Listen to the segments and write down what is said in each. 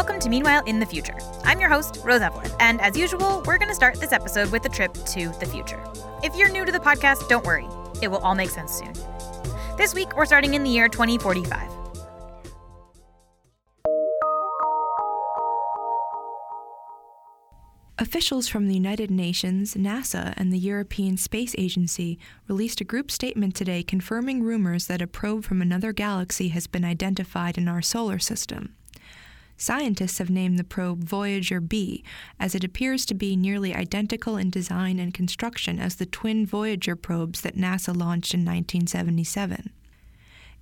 welcome to Meanwhile in the Future. I'm your host, Rose Eveleth, and as usual, we're going to start this episode with a trip to the future. If you're new to the podcast, don't worry, it will all make sense soon. This week, we're starting in the year 2045. Officials from the United Nations, NASA, and the European Space Agency released a group statement today confirming rumors that a probe from another galaxy has been identified in our solar system. Scientists have named the probe Voyager B, as it appears to be nearly identical in design and construction as the twin Voyager probes that NASA launched in 1977.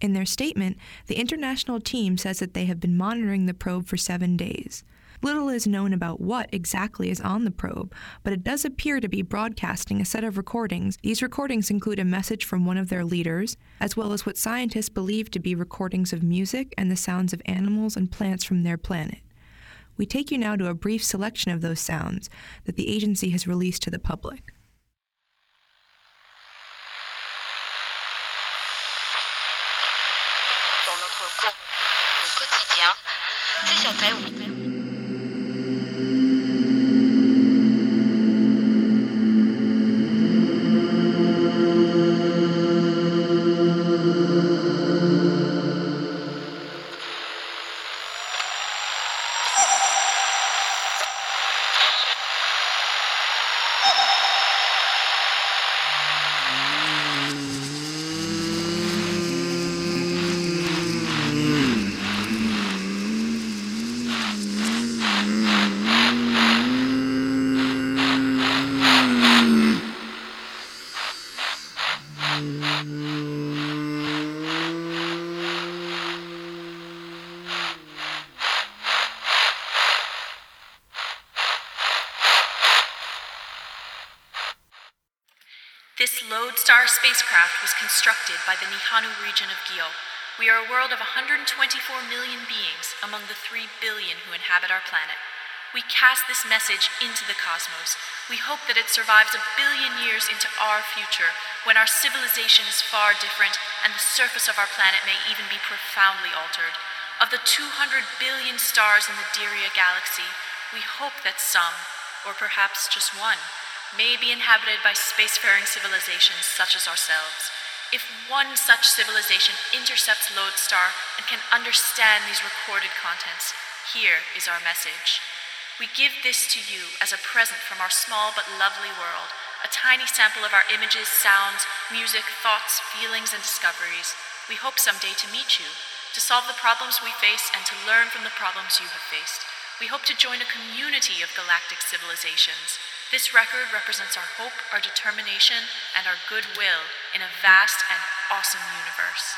In their statement, the international team says that they have been monitoring the probe for seven days. Little is known about what exactly is on the probe, but it does appear to be broadcasting a set of recordings. These recordings include a message from one of their leaders, as well as what scientists believe to be recordings of music and the sounds of animals and plants from their planet. We take you now to a brief selection of those sounds that the agency has released to the public. Lodestar spacecraft was constructed by the Nihanu region of Gyo. We are a world of 124 million beings among the 3 billion who inhabit our planet. We cast this message into the cosmos. We hope that it survives a billion years into our future, when our civilization is far different and the surface of our planet may even be profoundly altered. Of the 200 billion stars in the Diria galaxy, we hope that some, or perhaps just one, may be inhabited by spacefaring civilizations such as ourselves. If one such civilization intercepts Lodestar and can understand these recorded contents, here is our message. We give this to you as a present from our small but lovely world, a tiny sample of our images, sounds, music, thoughts, feelings, and discoveries. We hope someday to meet you, to solve the problems we face, and to learn from the problems you have faced. We hope to join a community of galactic civilizations. This record represents our hope, our determination, and our goodwill in a vast and awesome universe.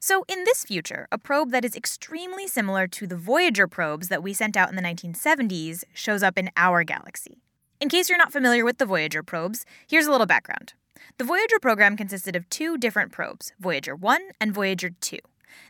So, in this future, a probe that is extremely similar to the Voyager probes that we sent out in the 1970s shows up in our galaxy. In case you're not familiar with the Voyager probes, here's a little background. The Voyager program consisted of two different probes, Voyager 1 and Voyager 2.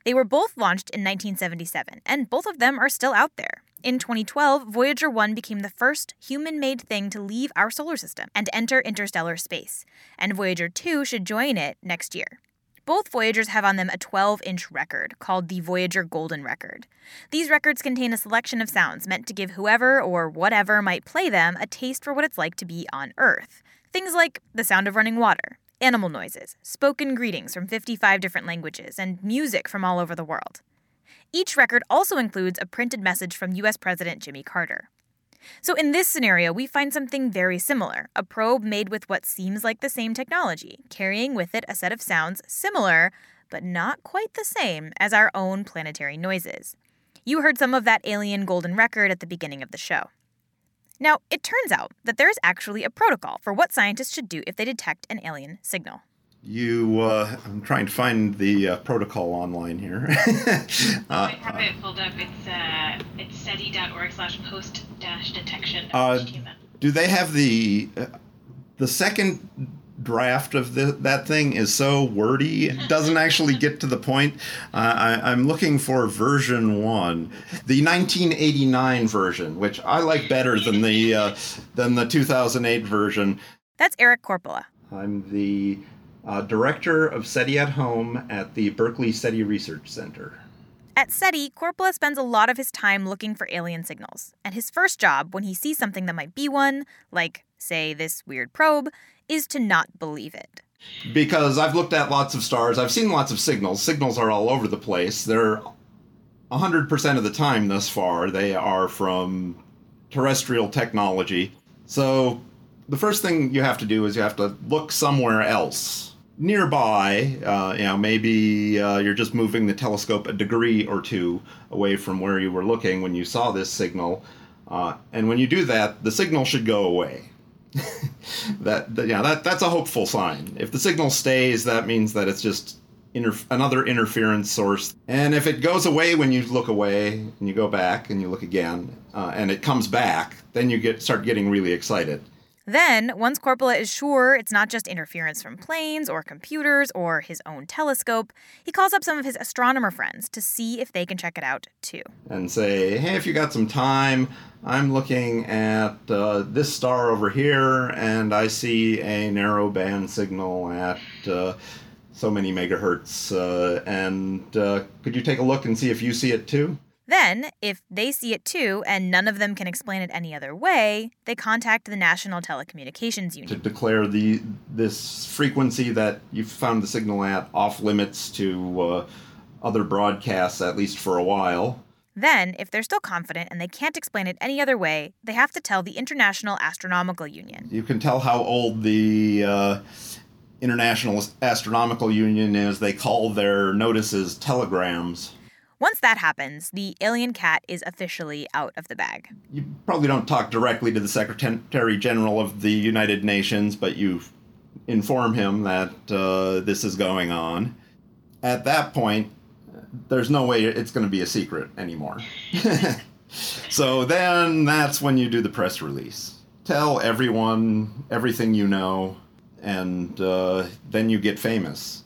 They were both launched in 1977, and both of them are still out there. In 2012, Voyager 1 became the first human made thing to leave our solar system and enter interstellar space, and Voyager 2 should join it next year. Both Voyagers have on them a 12 inch record called the Voyager Golden Record. These records contain a selection of sounds meant to give whoever or whatever might play them a taste for what it's like to be on Earth. Things like the sound of running water, animal noises, spoken greetings from 55 different languages, and music from all over the world. Each record also includes a printed message from US President Jimmy Carter. So, in this scenario, we find something very similar a probe made with what seems like the same technology, carrying with it a set of sounds similar, but not quite the same, as our own planetary noises. You heard some of that alien golden record at the beginning of the show. Now, it turns out that there is actually a protocol for what scientists should do if they detect an alien signal. You, uh, I'm trying to find the uh, protocol online here. I have it pulled up. It's uh, it's seti.org slash post dash detection. Uh, do they have the uh, the second draft of the, that thing is so wordy it doesn't actually get to the point uh, I, i'm looking for version one the 1989 version which i like better than the uh, than the 2008 version That's Eric Korpela. I'm the uh, director of SETI at Home at the Berkeley SETI Research Center. At SETI, Korpela spends a lot of his time looking for alien signals. And his first job, when he sees something that might be one, like, say, this weird probe, is to not believe it. Because I've looked at lots of stars, I've seen lots of signals. Signals are all over the place. They're 100% of the time thus far, they are from terrestrial technology. So the first thing you have to do is you have to look somewhere else nearby, uh, you know, maybe uh, you're just moving the telescope a degree or two away from where you were looking when you saw this signal. Uh, and when you do that, the signal should go away. that, that, yeah, that that's a hopeful sign. If the signal stays, that means that it's just another interference source. And if it goes away when you look away and you go back and you look again, uh, and it comes back, then you get start getting really excited. Then, once Korpela is sure it's not just interference from planes or computers or his own telescope, he calls up some of his astronomer friends to see if they can check it out too. And say, hey, if you got some time, I'm looking at uh, this star over here, and I see a narrow band signal at uh, so many megahertz. Uh, and uh, could you take a look and see if you see it too? Then, if they see it too and none of them can explain it any other way, they contact the National Telecommunications Union. To declare the this frequency that you found the signal at off limits to uh, other broadcasts, at least for a while. Then, if they're still confident and they can't explain it any other way, they have to tell the International Astronomical Union. You can tell how old the uh, International Astronomical Union is. They call their notices telegrams. Once that happens, the alien cat is officially out of the bag. You probably don't talk directly to the Secretary General of the United Nations, but you inform him that uh, this is going on. At that point, there's no way it's going to be a secret anymore. so then that's when you do the press release. Tell everyone everything you know, and uh, then you get famous.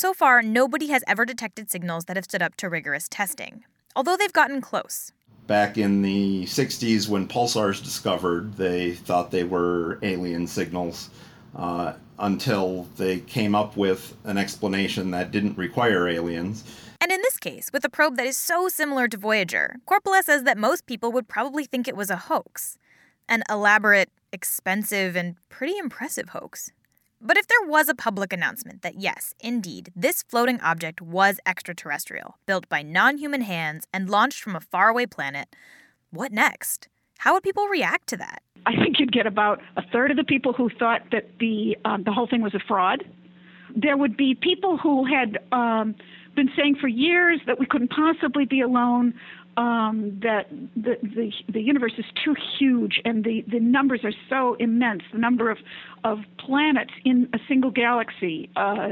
So far, nobody has ever detected signals that have stood up to rigorous testing, although they've gotten close. Back in the 60s, when pulsars discovered, they thought they were alien signals uh, until they came up with an explanation that didn't require aliens. And in this case, with a probe that is so similar to Voyager, Korpela says that most people would probably think it was a hoax. An elaborate, expensive, and pretty impressive hoax. But if there was a public announcement that yes, indeed, this floating object was extraterrestrial, built by non human hands and launched from a faraway planet, what next? How would people react to that? I think you'd get about a third of the people who thought that the um, the whole thing was a fraud. There would be people who had um, been saying for years that we couldn't possibly be alone, um, that the, the the universe is too huge and the, the numbers are so immense. The number of of planets in a single galaxy, uh,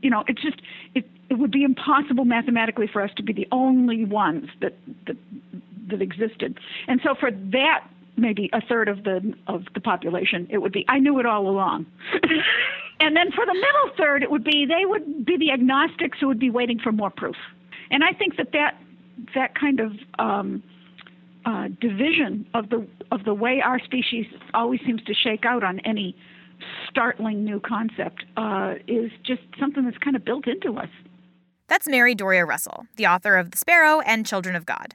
you know, it's just it it would be impossible mathematically for us to be the only ones that that that existed. And so for that maybe a third of the of the population, it would be I knew it all along. and then for the middle third, it would be they would be the agnostics who would be waiting for more proof. And I think that that that kind of um, uh, division of the of the way our species always seems to shake out on any startling new concept uh, is just something that's kind of built into us. That's Mary Doria Russell, the author of The Sparrow and Children of God.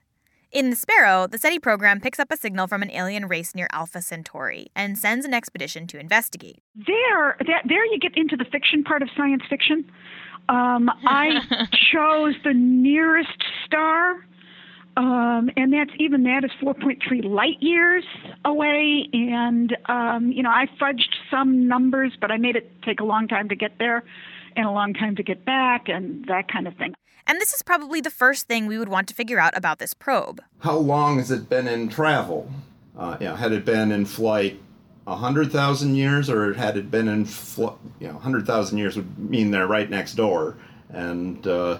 In The Sparrow, the SETI program picks up a signal from an alien race near Alpha Centauri and sends an expedition to investigate. There, that, there you get into the fiction part of science fiction. Um, I chose the nearest star, um, and that's even that is 4.3 light years away. And um, you know, I fudged some numbers, but I made it take a long time to get there, and a long time to get back, and that kind of thing. And this is probably the first thing we would want to figure out about this probe. How long has it been in travel? Uh, you know, had it been in flight a hundred thousand years, or had it been in, fl- you know, hundred thousand years would mean they're right next door, and uh,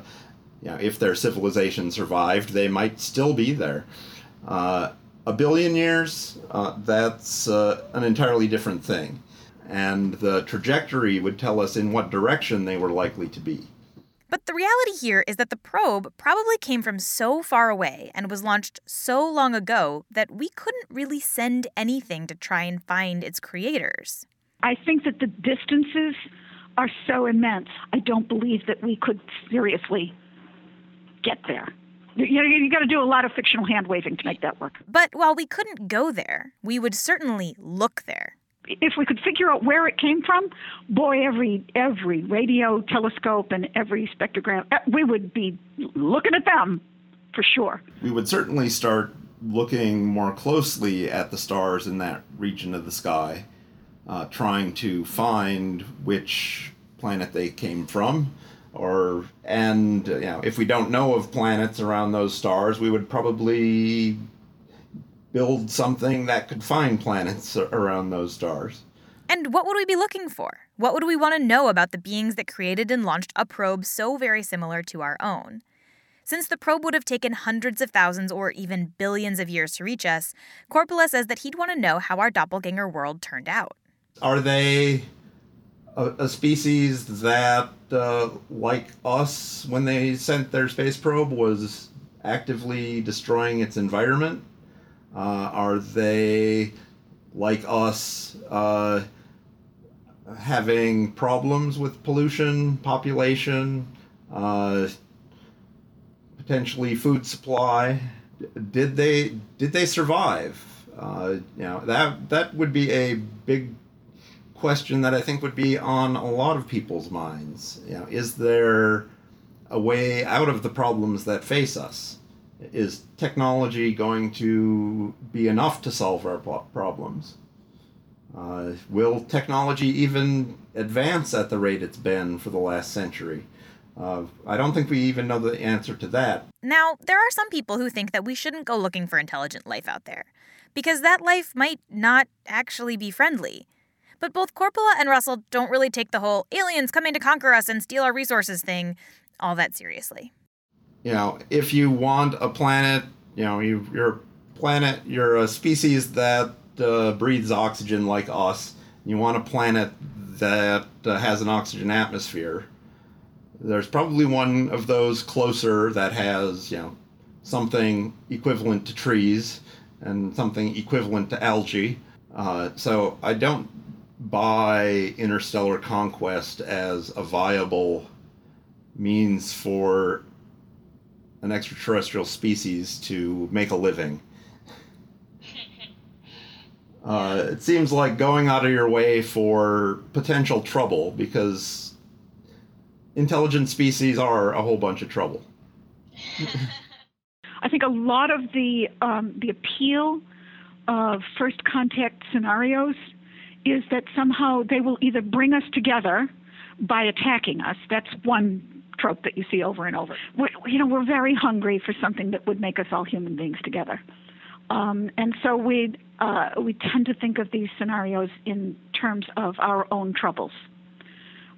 you know, if their civilization survived, they might still be there. Uh, a billion years, uh, that's uh, an entirely different thing, and the trajectory would tell us in what direction they were likely to be. But the reality here is that the probe probably came from so far away and was launched so long ago that we couldn't really send anything to try and find its creators. I think that the distances are so immense. I don't believe that we could seriously get there. You know, you got to do a lot of fictional hand waving to make that work. But while we couldn't go there, we would certainly look there. If we could figure out where it came from, boy, every every radio telescope and every spectrogram, eh, we would be looking at them for sure. We would certainly start looking more closely at the stars in that region of the sky, uh, trying to find which planet they came from or and you know if we don't know of planets around those stars we would probably build something that could find planets around those stars and what would we be looking for what would we want to know about the beings that created and launched a probe so very similar to our own since the probe would have taken hundreds of thousands or even billions of years to reach us, Korpela says that he'd want to know how our doppelganger world turned out. Are they a, a species that, uh, like us, when they sent their space probe, was actively destroying its environment? Uh, are they, like us, uh, having problems with pollution, population, uh, potentially food supply? Did they did they survive? Uh, you know that that would be a big question that I think would be on a lot of people's minds. You know, is there a way out of the problems that face us? Is technology going to be enough to solve our problems? Uh, will technology even advance at the rate it's been for the last century? Uh, I don't think we even know the answer to that. Now, there are some people who think that we shouldn't go looking for intelligent life out there, because that life might not actually be friendly. But both Korpela and Russell don't really take the whole aliens coming to conquer us and steal our resources thing all that seriously. You know, if you want a planet, you know, you, you're a planet, you're a species that uh, breathes oxygen like us, you want a planet that uh, has an oxygen atmosphere. There's probably one of those closer that has, you know, something equivalent to trees and something equivalent to algae. Uh, so I don't buy interstellar conquest as a viable means for an extraterrestrial species to make a living. Uh, it seems like going out of your way for potential trouble because intelligent species are a whole bunch of trouble. I think a lot of the um, the appeal of first contact scenarios is that somehow they will either bring us together by attacking us. That's one trope that you see over and over. We're, you know, we're very hungry for something that would make us all human beings together. Um, and so we uh, we tend to think of these scenarios in terms of our own troubles,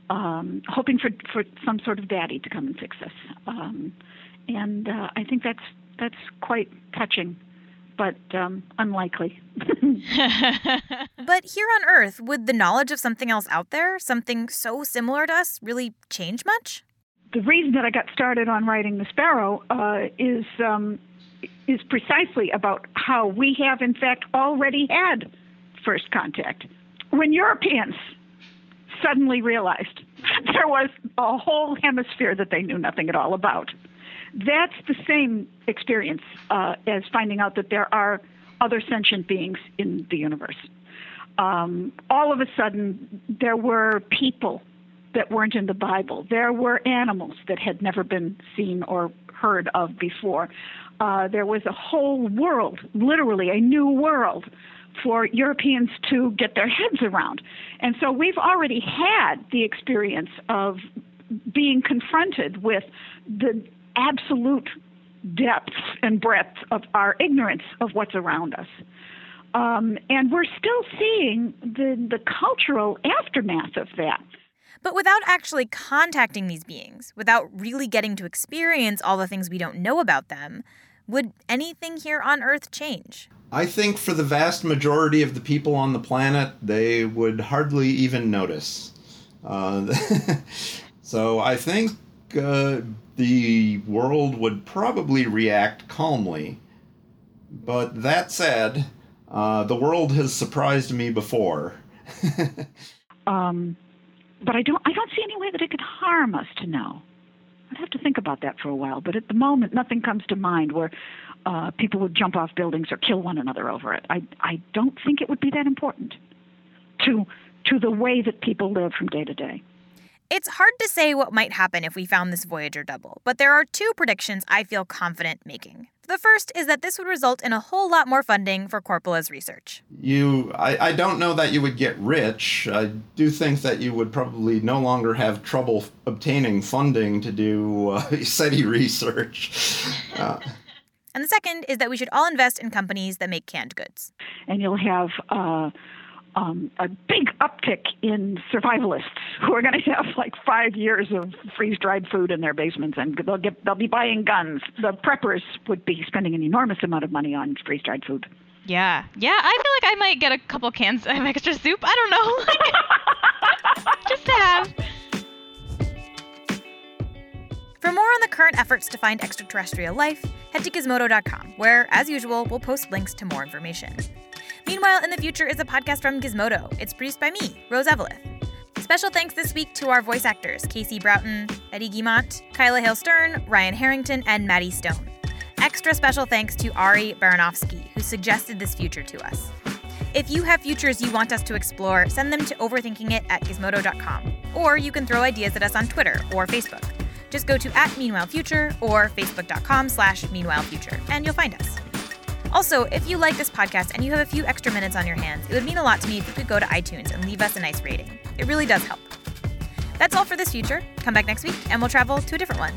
um, hoping for for some sort of daddy to come and fix us. Um, and uh, I think that's that's quite touching but um, unlikely. but here on Earth, would the knowledge of something else out there, something so similar to us, really change much? The reason that I got started on writing The Sparrow uh, is um, is precisely about how we have, in fact, already had first contact. When Europeans suddenly realized there was a whole hemisphere that they knew nothing at all about that's the same experience uh, as finding out that there are other sentient beings in the universe. Um, all of a sudden, there were people that weren't in the Bible. There were animals that had never been seen or heard of before. Uh, there was a whole world, literally a new world, for Europeans to get their heads around. And so we've already had the experience of being confronted with the absolute depth and breadth of our ignorance of what's around us. Um, and we're still seeing the, the cultural aftermath of that. But without actually contacting these beings, without really getting to experience all the things we don't know about them, would anything here on Earth change? I think for the vast majority of the people on the planet, they would hardly even notice. Uh, so I think uh, the world would probably react calmly. But that said, uh, the world has surprised me before. um, but I don't I don't see any way that it could harm us to know. I'd have to think about that for a while. But at the moment, nothing comes to mind where uh, people would jump off buildings or kill one another over it. I I don't think it would be that important to to the way that people live from day to day. It's hard to say what might happen if we found this Voyager double, but there are two predictions I feel confident making. The first is that this would result in a whole lot more funding for Korpela's research. You, I, I don't know that you would get rich. I do think that you would probably no longer have trouble obtaining funding to do uh, SETI research. Uh, and the second is that we should all invest in companies that make canned goods. And you'll have uh, um, a big uptick in survivalists who are going to have like five years of freeze-dried food in their basements, and they'll get they'll be buying guns. The preppers would be spending an enormous amount of money on freeze-dried food. Yeah, yeah. I feel like I might get a couple cans of extra soup. I don't know, just to have. For more on the current efforts to find extraterrestrial life, head to gizmodo.com, where, as usual, we'll post links to more information. Meanwhile in the Future is a podcast from Gizmodo. It's produced by me, Rose Eveleth. Special thanks this week to our voice actors, Casey Broughton, Eddie Guimont, Kyla Hale Stern, Ryan Harrington, and Maddie Stone. Extra special thanks to Ari Baranovsky, who suggested this future to us. If you have futures you want us to explore, send them to overthinkingit at gizmodo.com. Or you can throw ideas at us on Twitter or Facebook. Just go to at or facebook.com slash Meanwhile Future, and you'll find us. Also, if you like this podcast and you have a few extra minutes on your hands, it would mean a lot to me if you could go to iTunes and leave us a nice rating. It really does help. That's all for this future. Come back next week and we'll travel to a different one.